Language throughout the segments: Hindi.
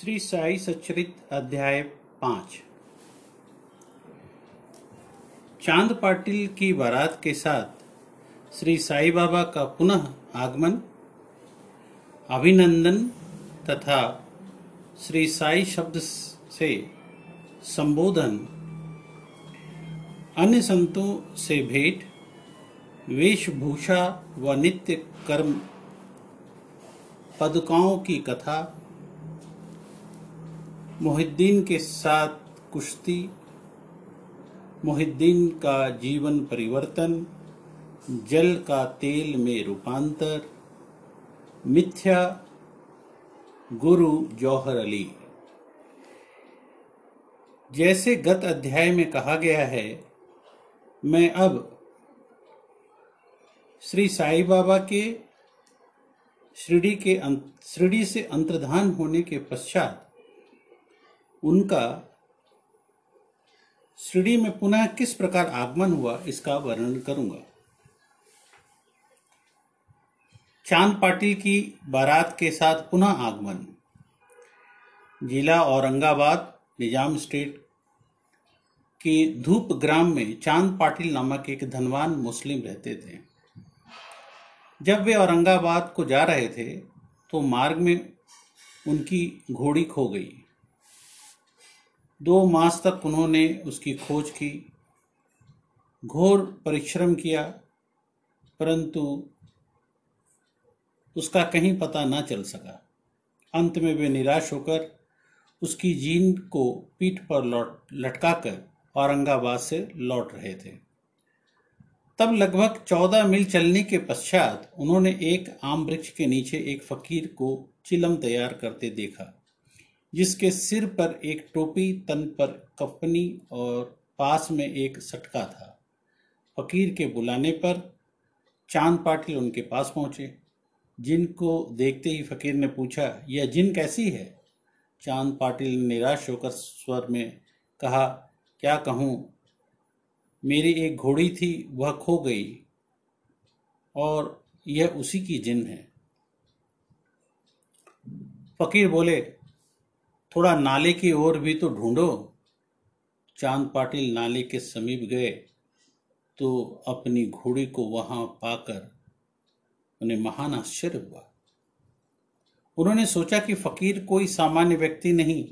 श्री साई सचरित अध्याय पाँच। चाँद पाटिल की बारात के साथ श्री साई बाबा का पुनः आगमन, अभिनंदन तथा श्री साई शब्द से संबोधन, अन्य संतों से भेंट, वेशभूषा व नित्य कर्म, पदकाओं की कथा मोहिद्दीन के साथ कुश्ती, मोहिद्दीन का जीवन परिवर्तन, जल का तेल में रूपांतर, मिथ्या गुरु जौहर अली। जैसे गत अध्याय में कहा गया है, मैं अब श्री साई बाबा के श्रीडी के शिरडी से अंतर्धान होने के पश्चात उनका श्रीडी में पुनः किस प्रकार आगमन हुआ, इसका वर्णन करूँगा। चाँद पाटिल की बारात के साथ पुनः आगमन। जिला औरंगाबाद, निज़ाम स्टेट के धूप ग्राम में चाँद पाटिल नामक एक धनवान मुस्लिम रहते थे। जब वे औरंगाबाद को जा रहे थे तो मार्ग में उनकी घोड़ी खो गई। दो मास तक उन्होंने उसकी खोज की, घोर परिश्रम किया, परंतु उसका कहीं पता न चल सका। अंत में वे निराश होकर उसकी जीन को पीठ पर लौट, लटकाकर औरंगाबाद से लौट रहे थे। तब लगभग चौदह मील चलने के पश्चात उन्होंने एक आम वृक्ष के नीचे एक फकीर को चिलम तैयार करते देखा। जिसके सिर पर एक टोपी, तन पर कफनी और पास में एक सटका था। फकीर के बुलाने पर चाँद पाटिल उनके पास पहुँचे। जिनको देखते ही फकीर ने पूछा, यह जिन कैसी है? चाँद पाटिल ने निराश होकर स्वर में कहा, क्या कहूँ, मेरी एक घोड़ी थी, वह खो गई और यह उसी की जिन है। फकीर बोले थोड़ा नाले की ओर भी तो ढूंढो। चाँद पाटिल नाले के समीप गए तो अपनी घोड़ी को वहाँ पाकर उन्हें महान आश्चर्य हुआ। उन्होंने सोचा कि फकीर कोई सामान्य व्यक्ति नहीं,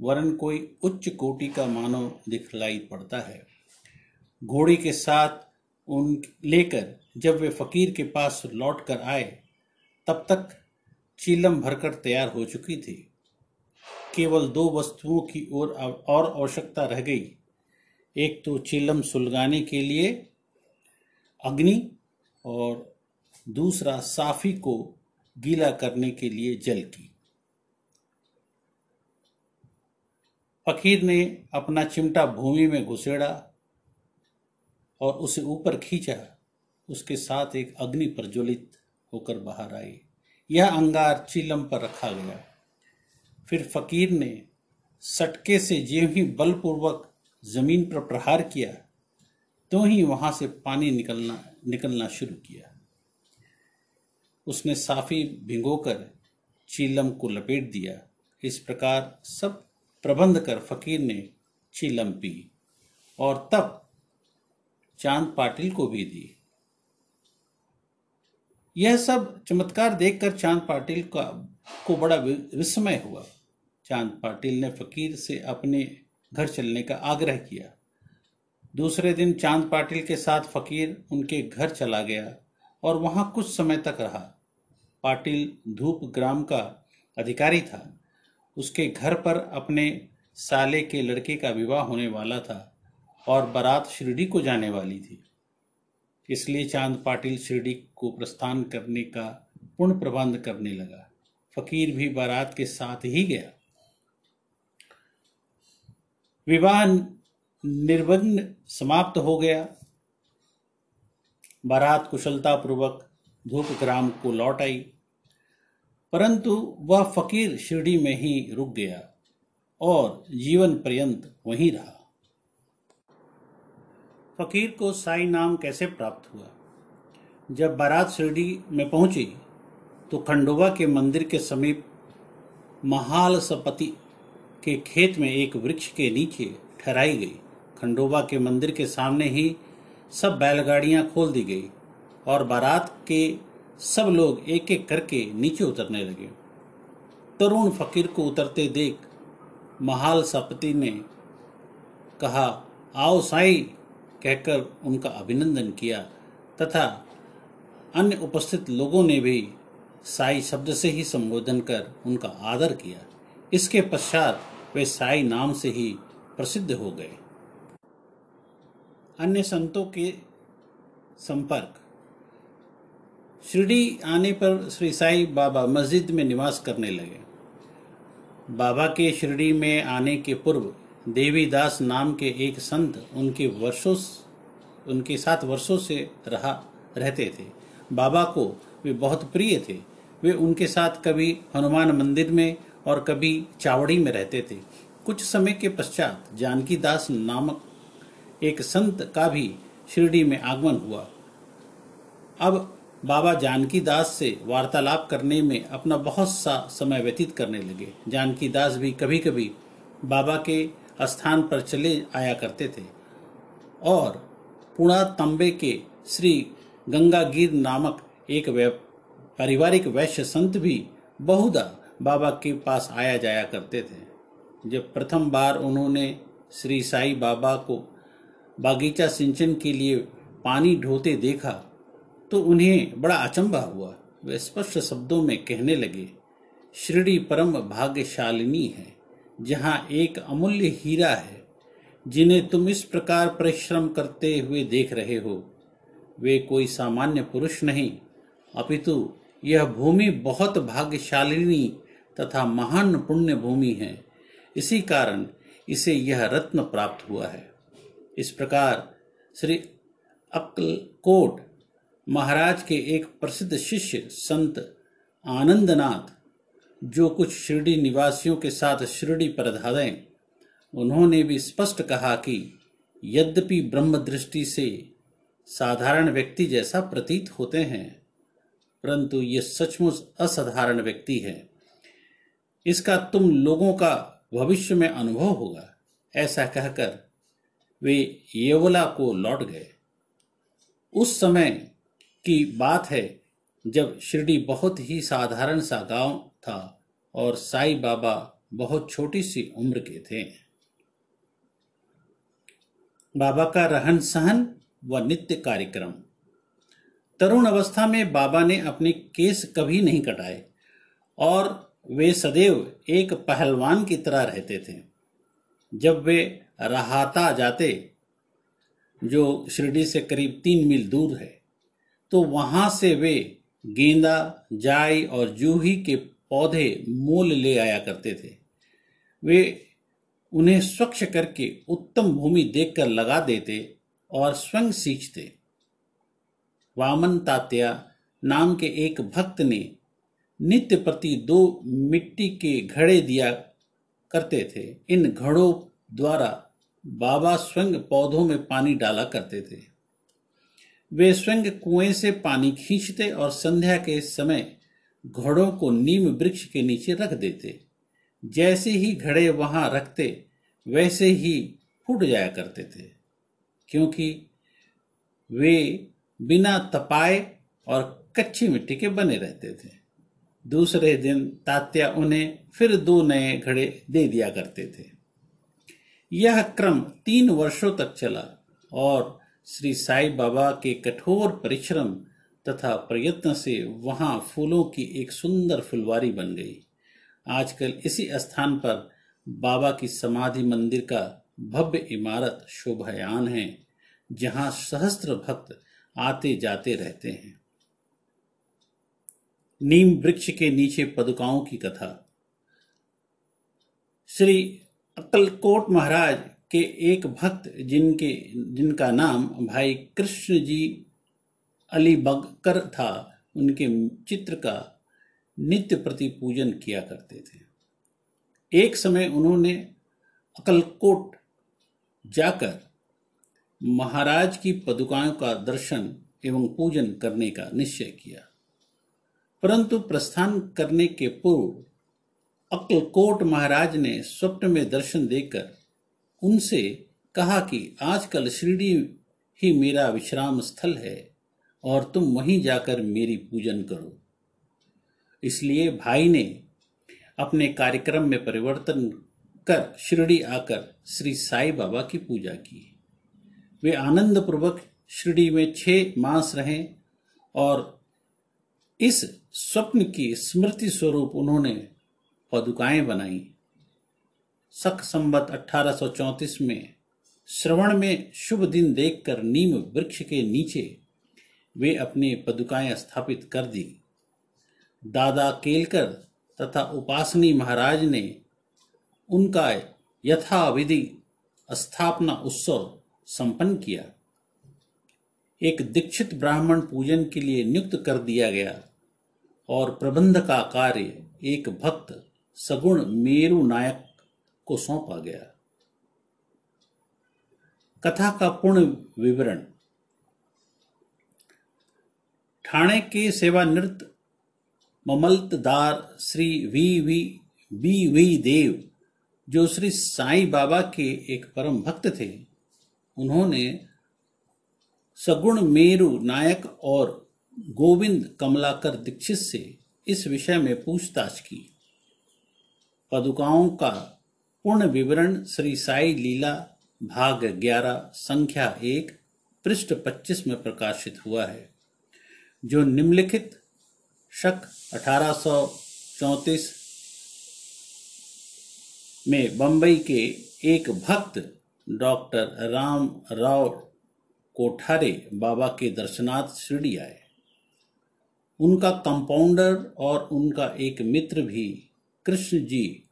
वरन कोई उच्च कोटि का मानव दिखलाई पड़ता है। घोड़ी के साथ उन लेकर जब वे फकीर के पास लौट कर आए, तब तक चीलम भरकर तैयार हो चुकी थी। केवल दो वस्तुओं की ओर और आवश्यकता रह गई। एक तो चिलम सुलगाने के लिए अग्नि और दूसरा साफी को गीला करने के लिए जल की। फकीर ने अपना चिमटा भूमि में घुसेड़ा और उसे ऊपर खींचा। उसके साथ एक अग्नि प्रज्वलित होकर बाहर आई। यह अंगार चिलम पर रखा गया। फिर फकीर ने सटके से ज्यों ही बलपूर्वक ज़मीन पर प्रहार किया तो ही वहाँ से पानी निकलना निकलना शुरू किया। उसने साफी भिगोकर चीलम को लपेट दिया। इस प्रकार सब प्रबंध कर फकीर ने चीलम पी और तब चाँद पाटिल को भी दी। यह सब चमत्कार देखकर चाँद पाटिल का को बड़ा विस्मय हुआ। चाँद पाटिल ने फकीर से अपने घर चलने का आग्रह किया। दूसरे दिन चाँद पाटिल के साथ फकीर उनके घर चला गया और वहाँ कुछ समय तक रहा। पाटिल धूप ग्राम का अधिकारी था। उसके घर पर अपने साले के लड़के का विवाह होने वाला था और बारात शिरडी को जाने वाली थी। इसलिए चाँद पाटिल शिरडी को प्रस्थान करने का पूर्ण प्रबंध करने लगा। फकीर भी बारात के साथ ही गया। विवाह निर्बंध समाप्त हो गया। बारात कुशलतापूर्वक धूप ग्राम को लौट आई, परंतु वह फकीर शिरडी में ही रुक गया और जीवन पर्यंत वहीं रहा। फकीर को साई नाम कैसे प्राप्त हुआ? जब बारात शिरडी में पहुँची तो खंडोबा के मंदिर के समीप महाल सपति के खेत में एक वृक्ष के नीचे ठहराई गई। खंडोबा के मंदिर के सामने ही सब बैलगाड़ियाँ खोल दी गई और बारात के सब लोग एक एक करके नीचे उतरने लगे। तरुण फकीर को उतरते देख महाल सपति ने कहा, आओ साई, कहकर उनका अभिनंदन किया तथा अन्य उपस्थित लोगों ने भी साई शब्द से ही संबोधन कर उनका आदर किया। इसके पश्चात वे साई नाम से ही प्रसिद्ध हो गए। अन्य संतों के संपर्क। शिरडी आने पर श्री साई बाबा मस्जिद में निवास करने लगे। बाबा के शिरडी में आने के पूर्व देवीदास नाम के एक संत उनके वर्षों उनके साथ वर्षों से रहा, रहते थे। बाबा को वे बहुत प्रिय थे। वे उनके साथ कभी हनुमान मंदिर में और कभी चावड़ी में रहते थे। कुछ समय के पश्चात जानकी दास नामक एक संत का भी शिरडी में आगमन हुआ। अब बाबा जानकी दास से वार्तालाप करने में अपना बहुत सा समय व्यतीत करने लगे। जानकी दास भी कभी कभी बाबा के स्थान पर चले आया करते थे और पुणा तंबे के श्री गंगागीर नामक एक पारिवारिक वैश्य संत भी बहुधा बाबा के पास आया जाया करते थे। जब प्रथम बार उन्होंने श्री साई बाबा को बागीचा सिंचन के लिए पानी ढोते देखा तो उन्हें बड़ा अचंभा हुआ। वे स्पष्ट शब्दों में कहने लगे, शिरडी परम भाग्यशालिनी है, जहाँ एक अमूल्य हीरा है, जिन्हें तुम इस प्रकार परिश्रम करते हुए देख रहे हो। वे कोई सामान्य पुरुष नहीं, अपितु यह भूमि बहुत भाग्यशालिनी तथा महान पुण्य भूमि है। इसी कारण इसे यह रत्न प्राप्त हुआ है। इस प्रकार श्री अक्लकोट महाराज के एक प्रसिद्ध शिष्य संत आनंदनाथ, जो कुछ शिरडी निवासियों के साथ शिरडी पर धारे उन्होंने भी स्पष्ट कहा कि यद्यपि ब्रह्म दृष्टि से साधारण व्यक्ति जैसा प्रतीत होते हैं परंतु ये सचमुच असाधारण व्यक्ति है। इसका तुम लोगों का भविष्य में अनुभव होगा। ऐसा कहकर वे येवला को लौट गए। उस समय की बात है, जब शिरडी बहुत ही साधारण सा गाँव था और साई बाबा बहुत छोटी सी उम्र के थे। बाबा का रहन सहन व नित्य कार्यक्रम तरुण अवस्था में बाबा ने अपने केस कभी नहीं कटाए, और वे सदैव एक पहलवान की तरह रहते थे। जब वे रहाता जाते, जो शिरडी से करीब तीन मील दूर है तो वहाँ से वे गेंदा, जाई और जूही के पौधे मोल ले आया करते थे। वे उन्हें स्वच्छ करके उत्तम भूमि देखकर लगा देते और स्वयं सींचते। वामन तात्या नाम के एक भक्त ने नित्य प्रति दो मिट्टी के घड़े दिया करते थे। इन घड़ों द्वारा बाबा स्वयं पौधों में पानी डाला करते थे। वे स्वयं कुएँ से पानी खींचते और संध्या के समय घड़ों को नीम वृक्ष के नीचे रख देते। जैसे ही घड़े वहाँ रखते, वैसे ही फूट जाया करते थे, क्योंकि वे बिना तपाए और कच्ची मिट्टी के बने रहते थे। दूसरे दिन तात्या उन्हें फिर दो नए घड़े दे दिया करते थे। यह क्रम तीन वर्षों तक चला और श्री साई बाबा के कठोर परिश्रम तथा प्रयत्न से वहाँ फूलों की एक सुंदर फुलवारी बन गई। आजकल इसी स्थान पर बाबा की समाधि मंदिर का भव्य इमारत शोभायान है, जहाँ सहस्त्र भक्त आते जाते रहते हैं। नीम वृक्ष के नीचे पदुकाओं की कथा। श्री अक्लकोट महाराज के एक भक्त जिनके, जिनका नाम भाई कृष्ण जी अली बकर था, उनके चित्र का नित्य प्रति पूजन किया करते थे। एक समय उन्होंने अकलकोट जाकर महाराज की पदुकाओं का दर्शन एवं पूजन करने का निश्चय किया। परंतु प्रस्थान करने के पूर्व अक्लकोट महाराज ने स्वप्न में दर्शन देकर उनसे कहा कि आजकल शिरडी ही मेरा विश्राम स्थल है और तुम वहीं जाकर मेरी पूजन करो। इसलिए भाई ने अपने कार्यक्रम में परिवर्तन कर शिरडी आकर श्री साई बाबा की पूजा की। वे आनंद पूर्वक श्रीडी में छह मास रहे और इस स्वप्न की स्मृति स्वरूप उन्होंने पदुकाएँ बनाई। सख संबत 1834 में श्रवण में शुभ दिन देखकर नीम वृक्ष के नीचे वे अपनी पदुकाएँ स्थापित कर दी। दादा केलकर तथा उपासनी महाराज ने उनका यथाविधि स्थापना उत्सव संपन्न किया। एक दीक्षित ब्राह्मण पूजन के लिए नियुक्त कर दिया गया और प्रबंध का कार्य एक भक्त सगुण मेरु नायक को सौंपा गया। कथा का पूर्ण विवरण। ठाणे के सेवानिवृत्त ममलतदार Shri V V B V Dev, जो श्री साईं बाबा के एक परम भक्त थे उन्होंने सगुण मेरु नायक और गोविंद कमलाकर दीक्षित से इस विषय में पूछताछ की। पदुकाओं का पूर्ण विवरण श्री साई लीला भाग 11 संख्या एक, पृष्ठ 25 में प्रकाशित हुआ है, जो निम्नलिखित शक 1834 में बंबई के एक भक्त डॉक्टर राम राव कोठारे बाबा के दर्शनार्थ शिरडी आए। उनका कंपाउंडर और उनका एक मित्र भी कृष्ण जी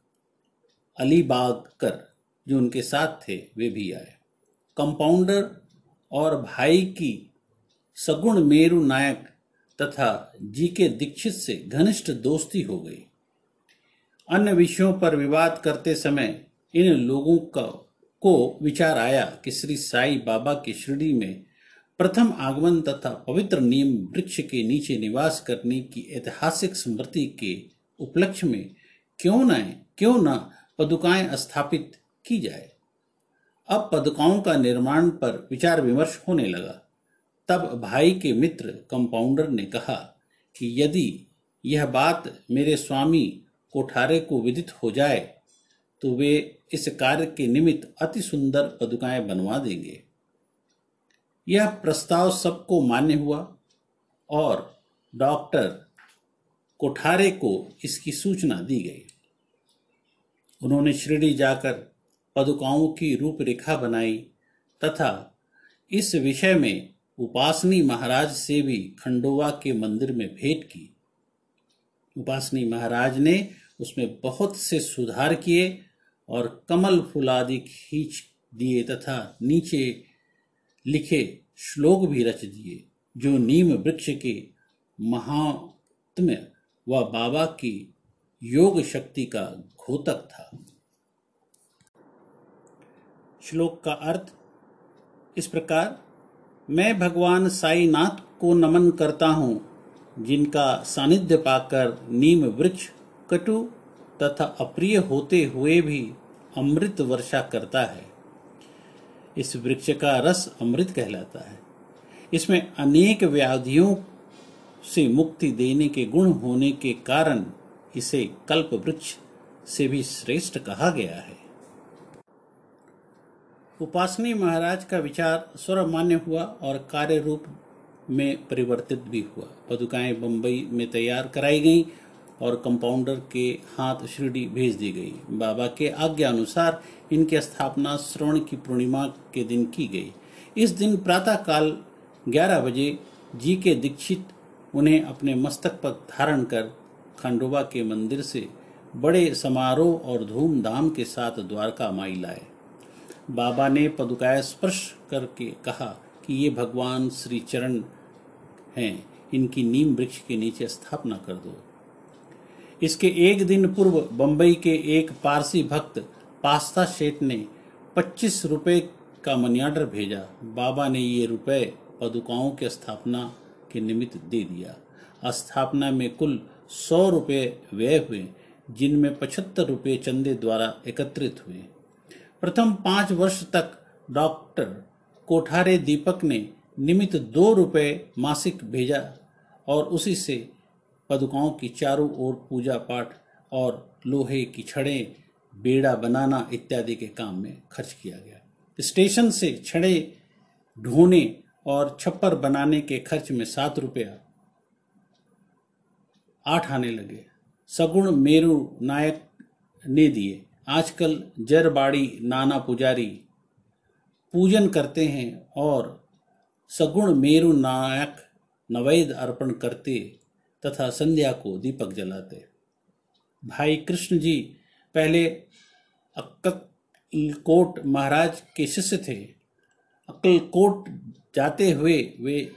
अलीबागकर, जो उनके साथ थे, वे भी आए। कंपाउंडर और भाई की सगुण मेरु नायक तथा जी के दीक्षित से घनिष्ठ दोस्ती हो गई। अन्य विषयों पर विवाद करते समय इन लोगों का को विचार आया कि श्री साई बाबा की शिरडी में प्रथम आगमन तथा पवित्र नियम वृक्ष के नीचे निवास करने की ऐतिहासिक स्मृति के उपलक्ष्य में क्यों न क्यों न पदुकाएँ स्थापित की जाए। अब पदुकाओं का निर्माण पर विचार विमर्श होने लगा। तब भाई के मित्र कंपाउंडर ने कहा कि यदि यह बात मेरे स्वामी कोठारे को विदित हो जाए तो वे इस कार्य के निमित्त अति सुंदर पदुकाएँ बनवा देंगे। यह प्रस्ताव सबको मान्य हुआ और डॉक्टर कोठारे को इसकी सूचना दी गई। उन्होंने शिरडी जाकर पदुकाओं की रूपरेखा बनाई तथा इस विषय में उपासनी महाराज से भी खंडोवा के मंदिर में भेंट की। उपासनी महाराज ने उसमें बहुत से सुधार किए और कमल फूल आदि खींच दिए तथा नीचे लिखे श्लोक भी रच दिए, जो नीम वृक्ष के महात्म्य व बाबा की योग शक्ति का घोतक था। श्लोक का अर्थ, इस प्रकार, मैं भगवान साईनाथ को नमन करता हूँ, जिनका सानिध्य पाकर नीम वृक्ष कटु तथा अप्रिय होते हुए भी अमृत वर्षा करता है। इस वृक्ष का रस अमृत कहलाता है। इसमें अनेक व्याधियों से मुक्ति देने के गुण होने के कारण इसे कल्प वृक्ष से भी श्रेष्ठ कहा गया है। उपासनी महाराज का विचार सर्वमान्य हुआ और कार्य रूप में परिवर्तित भी हुआ। पदुकाएँ बंबई में तैयार कराई गईं और कंपाउंडर के हाथ शिरडी भेज दी गई। बाबा के आज्ञा अनुसार इनकी स्थापना श्रवण की पूर्णिमा के दिन की गई। इस दिन प्रातः काल ग्यारह बजे जी के दीक्षित उन्हें अपने मस्तक पर धारण कर खंडोबा के मंदिर से बड़े समारोह और धूमधाम के साथ द्वारका माई लाए। बाबा ने पदुकाय स्पर्श करके कहा कि ये भगवान श्री चरण हैं। इनकी नीम वृक्ष के नीचे स्थापना कर दो। इसके एक दिन पूर्व बंबई के एक पारसी भक्त पास्ता शेठ ने पच्चीस रुपए का मनी ऑर्डर भेजा। बाबा ने ये रुपए पदुकाओं के स्थापना के निमित्त दे दिया। स्थापना में कुल सौ रुपये व्यय हुए, जिनमें पचहत्तर रुपये चंदे द्वारा एकत्रित हुए। प्रथम पाँच वर्ष तक डॉक्टर कोठारे दीपक ने निमित दो रुपये मासिक भेजा और उसी से पदुकाओं की चारों ओर पूजा पाठ और लोहे की छड़ें, बेड़ा बनाना इत्यादि के काम में खर्च किया गया। स्टेशन से छड़े ढोने और छप्पर बनाने के खर्च में सात रुपया आठ आने लगे। सगुण मेरू नायक ने दिए। आजकल जरबाड़ी नाना पुजारी पूजन करते हैं और सगुण मेरु नायक नवैद अर्पण करते तथा संध्या को दीपक जलाते। भाई कृष्ण जी पहले अक्कलकोट महाराज के शिष्य थे। अक्कलकोट जाते हुए वे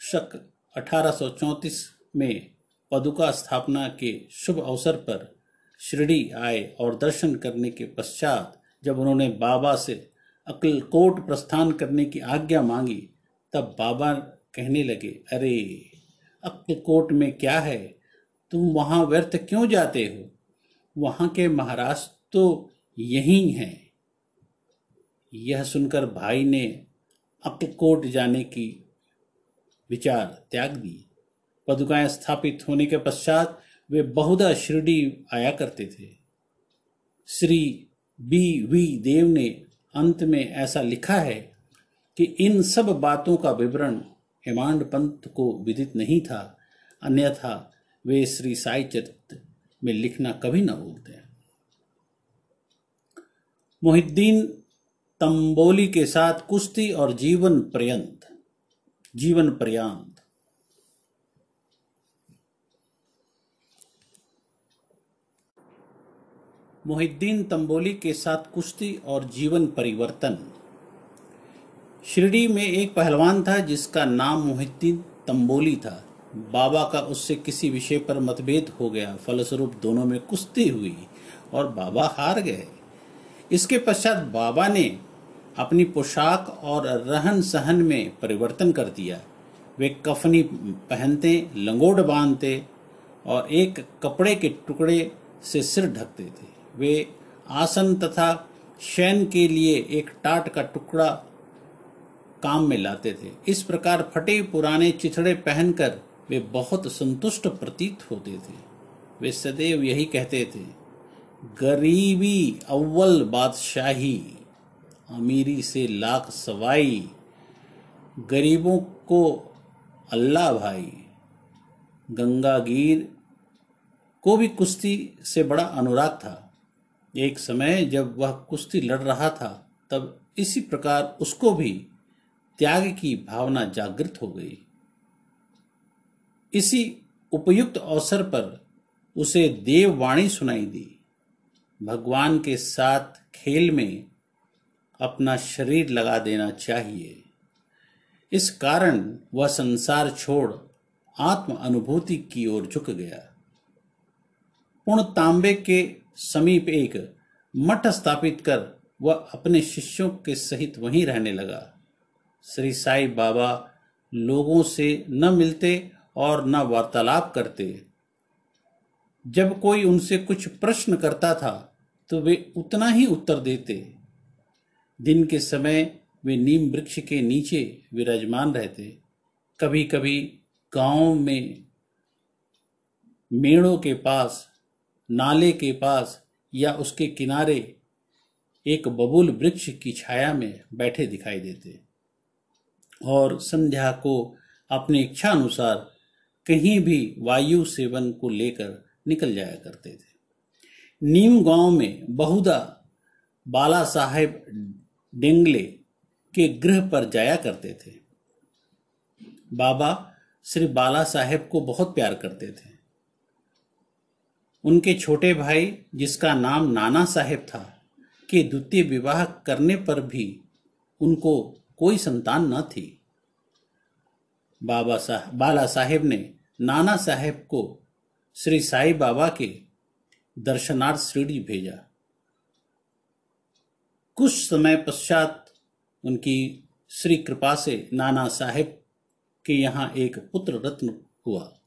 शक 1834 में पदुका स्थापना के शुभ अवसर पर शिरडी आए और दर्शन करने के पश्चात जब उन्होंने बाबा से अक्लकोट प्रस्थान करने की आज्ञा मांगी, तब बाबा कहने लगे, अरे अक्लकोट में क्या है? तुम वहाँ व्यर्थ क्यों जाते हो? वहाँ के महाराज तो यही हैं। यह सुनकर भाई ने अक्लकोट जाने की विचार त्याग दिए पदुकाएँ स्थापित होने के पश्चात वे बहुधा शिरडी आया करते थे। श्री बी वी देव ने अंत में ऐसा लिखा है कि इन सब बातों का विवरण हेमांड पंत को विदित नहीं था, अन्यथा वे श्री साई चरित्र में लिखना कभी न भूलते मोहिद्दीन तंबोली के साथ कुश्ती और जीवन पर्यंत जीवन पर्यंत। मोहिद्दीन तंबोली के साथ कुश्ती और जीवन परिवर्तन। शिरडी में एक पहलवान था जिसका नाम मोहिद्दीन तंबोली था। बाबा का उससे किसी विषय पर मतभेद हो गया। फलस्वरूप दोनों में कुश्ती हुई और बाबा हार गए। इसके पश्चात बाबा ने अपनी पोशाक और रहन सहन में परिवर्तन कर दिया। वे कफनी पहनते, लंगोट बांधते और एक कपड़े के टुकड़े से सिर ढकते थे। वे आसन तथा शयन के लिए एक टाट का टुकड़ा काम में लाते थे। इस प्रकार फटे पुराने चिथड़े पहनकर वे बहुत संतुष्ट प्रतीत होते थे। वे सदैव यही कहते थे, गरीबी अव्वल बादशाही, अमीरी से लाख सवाई, गरीबों को अल्लाह भाई, गंगागीर को भी कुश्ती से बड़ा अनुराग था। एक समय जब वह कुश्ती लड़ रहा था, तब इसी प्रकार उसको भी त्याग की भावना जागृत हो गई। इसी उपयुक्त अवसर पर उसे देववाणी सुनाई दी। भगवान के साथ खेल में अपना शरीर लगा देना चाहिए। इस कारण वह संसार छोड़ आत्म अनुभूति की ओर झुक गया। पूर्ण तांबे के समीप एक मठ स्थापित कर वह अपने शिष्यों के सहित वहीं रहने लगा। श्री साई बाबा लोगों से न मिलते और न वार्तालाप करते। जब कोई उनसे कुछ प्रश्न करता था तो वे उतना ही उत्तर देते। दिन के समय वे नीम वृक्ष के नीचे विराजमान रहते। कभी कभी गाँव में मेड़ों के पास, नाले के पास या उसके किनारे एक बबूल वृक्ष की छाया में बैठे दिखाई देते। और संध्या को अपनी इच्छा अनुसार कहीं भी वायु सेवन को लेकर निकल जाया करते थे। नीम गाँव में बहुधा बाला साहेब डेंगले के गृह पर जाया करते थे। बाबा श्री बाला साहेब को बहुत प्यार करते थे। उनके छोटे भाई, जिसका नाम नाना साहेब था, के द्वितीय विवाह करने पर भी उनको कोई संतान न थी। बाबा साहब बाला साहेब ने नाना साहेब को श्री साई बाबा के दर्शनार्थ श्रीडी भेजा। कुछ समय पश्चात उनकी श्री कृपा से नाना साहेब के यहाँ एक पुत्र रत्न हुआ।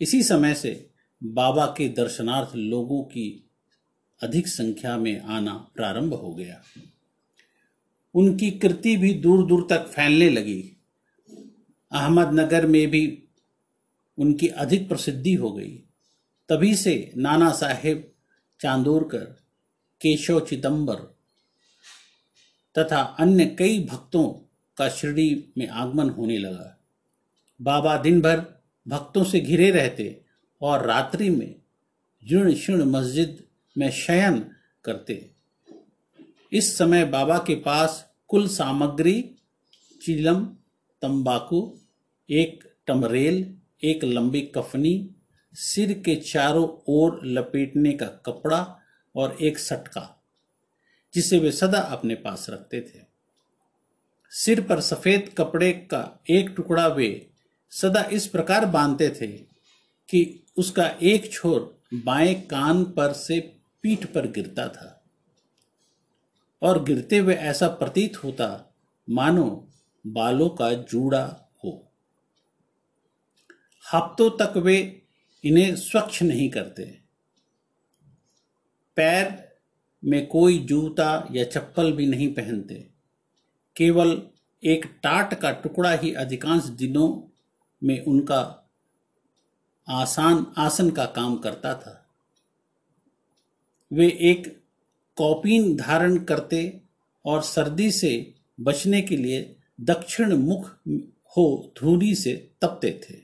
इसी समय से बाबा के दर्शनार्थ लोगों की अधिक संख्या में आना प्रारंभ हो गया। उनकी कृति भी दूर दूर तक फैलने लगी। अहमदनगर में भी उनकी अधिक प्रसिद्धि हो गई। तभी से नाना साहेब चांदोरकर, केशव चिदम्बर तथा अन्य कई भक्तों का शिरडी में आगमन होने लगा। बाबा दिन भर भक्तों से घिरे रहते और रात्रि में जीर्ण शीर्ण मस्जिद में शयन करते। इस समय बाबा के पास कुल सामग्री, चिलम, तंबाकू, एक टमरेल, एक लंबी कफनी, सिर के चारों ओर लपेटने का कपड़ा और एक सटका, जिसे वे सदा अपने पास रखते थे। सिर पर सफ़ेद कपड़े का एक टुकड़ा वे सदा इस प्रकार बांधते थे कि उसका एक छोर बाएँ कान पर से पीठ पर गिरता था। और गिरते हुए ऐसा प्रतीत होता, मानो बालों का जूड़ा हो। हफ्तों तक वे इन्हें स्वच्छ नहीं करते। पैर में कोई जूता या चप्पल भी नहीं पहनते। केवल एक टाट का टुकड़ा ही अधिकांश दिनों में उनका आसान, आसन का काम करता था। वे एक कॉपीन धारण करते और सर्दी से बचने के लिए दक्षिण मुख हो धूनी से तपते थे।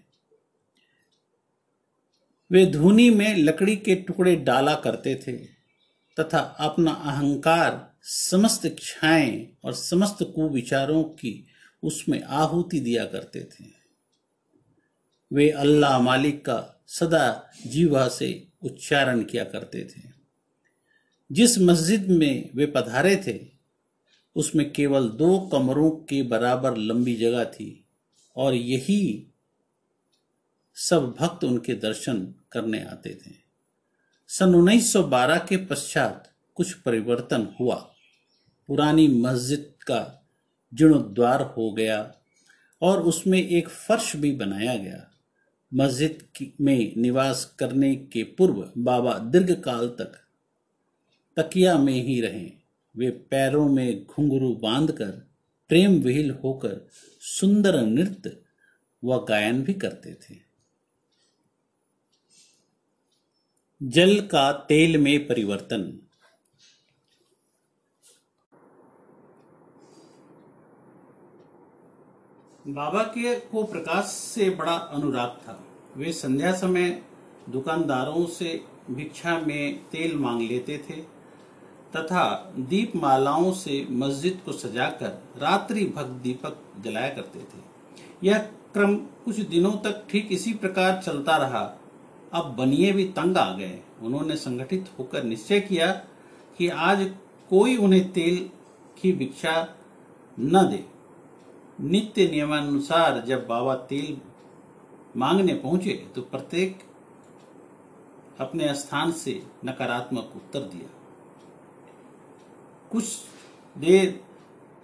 वे धूनी में लकड़ी के टुकड़े डाला करते थे तथा अपना अहंकार समस्त इच्छाएँ और समस्त कुविचारों की उसमें आहुति दिया करते थे। वे अल्लाह मालिक का सदा जीवा से उच्चारण किया करते थे। जिस मस्जिद में वे पधारे थे, उसमें केवल दो कमरों के बराबर लंबी जगह थी और यही सब भक्त उनके दर्शन करने आते थे। सन 1912 के पश्चात कुछ परिवर्तन हुआ। पुरानी मस्जिद का जीर्णोद्वार हो गया और उसमें एक फर्श भी बनाया गया। मस्जिद में निवास करने के पूर्व बाबा दीर्घ काल तक तकिया में ही रहे। वे पैरों में घुंघरू बांधकर, प्रेम विहिल होकर सुंदर नृत्य व गायन भी करते थे। जल का तेल में परिवर्तन। बाबा के को प्रकाश से बड़ा अनुराग था। वे संध्या समय दुकानदारों से भिक्षा में तेल मांग लेते थे। तथा दीप मालाओं से मस्जिद को सजाकर रात्रि भक्त दीपक जलाया करते थे। यह क्रम कुछ दिनों तक ठीक इसी प्रकार चलता रहा। अब बनिए भी तंग आ गए। उन्होंने संगठित होकर निश्चय किया कि आज कोई उन्हें तेल की भिक्षा न दे। नित्य नियमानुसार जब बाबा तेल मांगने पहुँचे तो प्रत्येक अपने स्थान से नकारात्मक उत्तर दिया। कुछ देर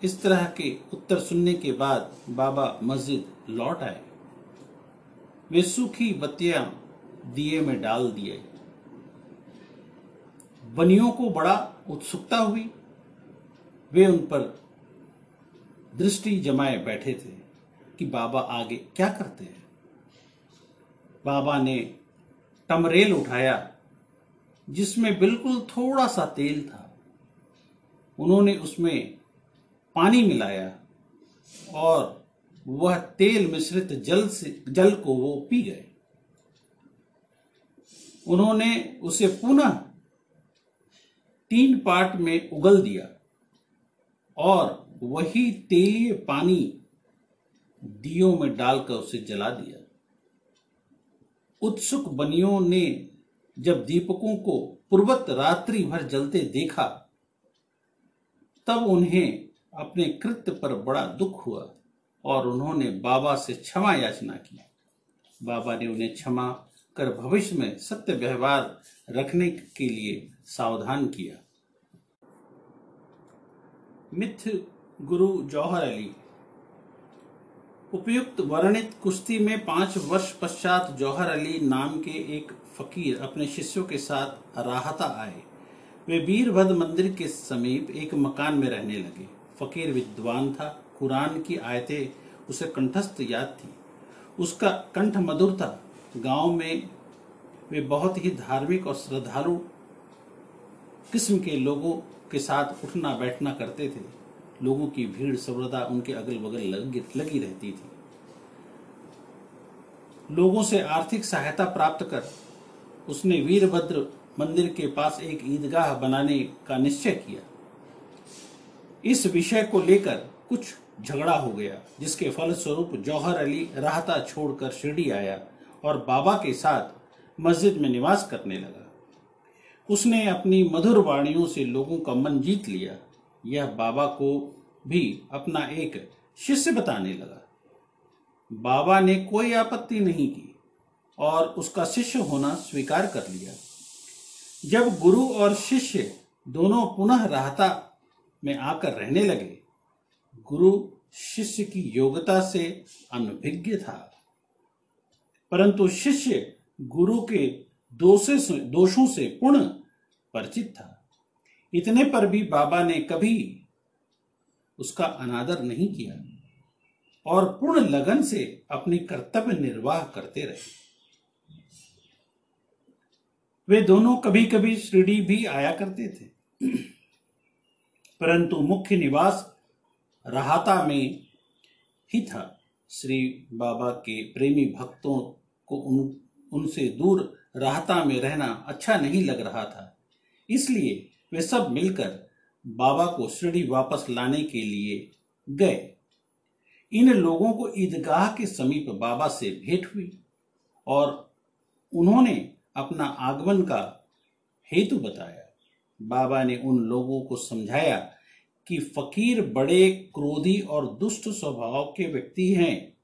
इस तरह के उत्तर सुनने के बाद बाबा मस्जिद लौट आए। वे सूखी बत्तियाँ दिए में डाल दिए। बनियों को बड़ा उत्सुकता हुई। वे उन पर दृष्टि जमाए बैठे थे कि बाबा आगे क्या करते हैं। बाबा ने टमरेल उठाया, जिसमें बिल्कुल थोड़ा सा तेल था। उन्होंने उसमें पानी मिलाया और वह तेल मिश्रित जल से, जल को वो पी गए। उन्होंने उसे पुनः तीन पार्ट में उगल दिया और वही तेलीय पानी दियो में डालकर उसे जला दिया। उत्सुक बनियों ने जब दीपकों को पूर्वत रात्रि भर जलते देखा तब उन्हें अपने कृत्य पर बड़ा दुख हुआ और उन्होंने बाबा से क्षमा याचना की। बाबा ने उन्हें क्षमा कर भविष्य में सत्य व्यवहार रखने के लिए सावधान किया। मिथ्य गुरु जौहर अली, उपयुक्त वर्णित कुश्ती में पाँच वर्ष पश्चात जौहर अली नाम के एक फकीर अपने शिष्यों के साथ राहता आए। वे वीरभद्र मंदिर के समीप एक मकान में रहने लगे। फकीर विद्वान था। कुरान की आयतें उसे कंठस्थ याद थी। उसका कंठ मधुर था। गाँव में वे बहुत ही धार्मिक और श्रद्धालु किस्म के लोगों के साथ उठना बैठना करते थे। लोगों की भीड़ सर्वदा उनके अगल बगल लगी, रहती थी। लोगों से आर्थिक सहायता प्राप्त कर उसने वीरभद्र मंदिर के पास एक ईदगाह बनाने का निश्चय किया। इस विषय को लेकर कुछ झगड़ा हो गया, जिसके फलस्वरूप जौहर अली राहता छोड़कर शिरडी आया और बाबा के साथ मस्जिद में निवास करने लगा। उसने अपनी मधुर वाणियों से लोगों का मन जीत लिया। यह बाबा को भी अपना एक शिष्य बताने लगा। बाबा ने कोई आपत्ति नहीं की और उसका शिष्य होना स्वीकार कर लिया। जब गुरु और शिष्य दोनों पुनः राहता में आकर रहने लगे, गुरु शिष्य की योग्यता से अनभिज्ञ था। परंतु शिष्य गुरु के दोषे दोषों से पूर्ण परिचित था। इतने पर भी बाबा ने कभी उसका अनादर नहीं किया और पूर्ण लगन से अपनी कर्तव्य निर्वाह करते रहे। वे दोनों कभी कभी श्रीडी भी आया करते थे। परंतु मुख्य निवास राहता में ही था। श्री बाबा के प्रेमी भक्तों को उन, उनसे दूर राहता में रहना अच्छा नहीं लग रहा था। इसलिए वे सब मिलकर बाबा को श्रीडी वापस लाने के लिए गए। इन लोगों को ईदगाह के समीप बाबा से भेंट हुई और उन्होंने अपना आगमन का हेतु बताया। बाबा ने उन लोगों को समझाया कि फकीर बड़े क्रोधी और दुष्ट स्वभाव के व्यक्ति हैं।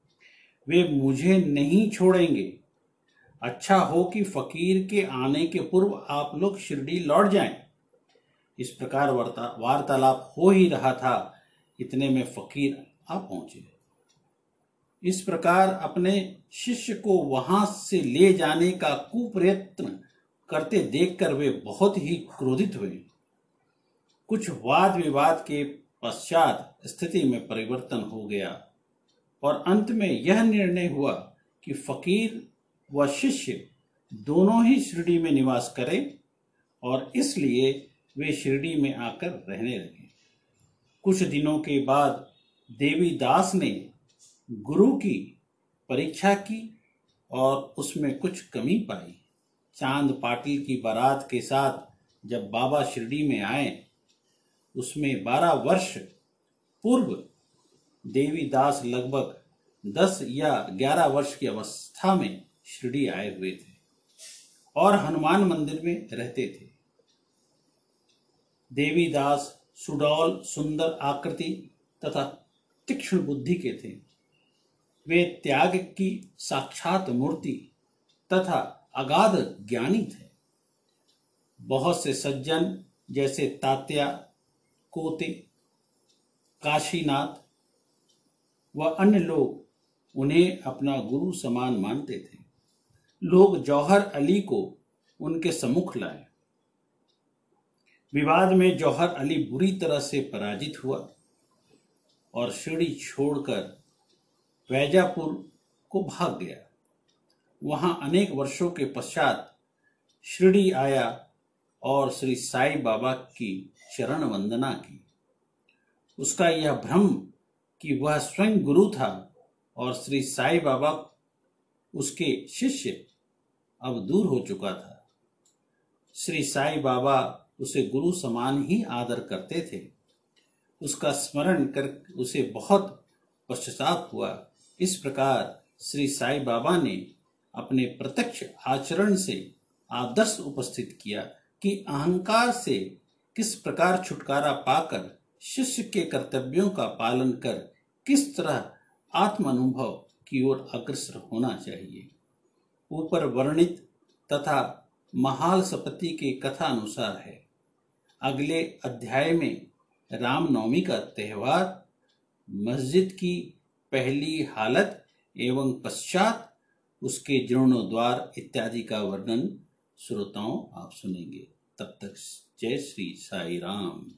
वे मुझे नहीं छोड़ेंगे। अच्छा हो कि फकीर के आने के पूर्व आप लोग शिरडी लौट जाएँ। इस प्रकार वार्तालाप हो ही रहा था। इतने में फकीर आ पहुँचे। इस प्रकार अपने शिष्य को वहाँ से ले जाने का कुप्रयत्न करते देखकर वे बहुत ही क्रोधित हुए। कुछ वाद विवाद के पश्चात स्थिति में परिवर्तन हो गया और अंत में यह निर्णय हुआ कि फकीर व शिष्य दोनों ही शिरडी में निवास करें और इसलिए वे शिरडी में आकर रहने लगे। कुछ दिनों के बाद देवीदास ने गुरु की परीक्षा की और उसमें कुछ कमी पाई। चाँद पाटिल की बारात के साथ जब बाबा शिरडी में आए, उसमें बारह वर्ष पूर्व देवीदास लगभग दस या ग्यारह वर्ष की अवस्था में शिरडी आए हुए थे और हनुमान मंदिर में रहते थे। देवीदास सुडौल सुंदर आकृति तथा तीक्ष्ण बुद्धि के थे। वे त्याग की साक्षात मूर्ति तथा अगाध ज्ञानी थे। बहुत से सज्जन जैसे तात्या, कोते, काशीनाथ व अन्य लोग उन्हें अपना गुरु समान मानते थे। लोग जौहर अली को उनके सम्मुख लाए। विवाद में जौहर अली बुरी तरह से पराजित हुआ और शिरडी छोड़कर वैजापुर को भाग गया। वहाँ अनेक वर्षों के पश्चात शिरडी आया और श्री साई बाबा की चरण वंदना की। उसका यह भ्रम कि वह स्वयं गुरु था और श्री साई बाबा उसके शिष्य अब दूर हो चुका था। श्री साई बाबा उसे गुरु समान ही आदर करते थे। उसका स्मरण कर उसे बहुत पश्चाताप हुआ। इस प्रकार श्री साई बाबा ने अपने प्रत्यक्ष आचरण से आदर्श उपस्थित किया कि अहंकार से किस प्रकार छुटकारा पाकर शिष्य के कर्तव्यों का पालन कर किस तरह आत्म अनुभव की ओर अग्रसर होना चाहिए। ऊपर वर्णित तथा महाल सपति के कथा अनुसार है। अगले अध्याय में रामनवमी का त्यौहार, मस्जिद की पहली हालत एवं पश्चात उसके जीर्णोद्वार इत्यादि का वर्णन श्रोताओं आप सुनेंगे। तब तक जय श्री साई राम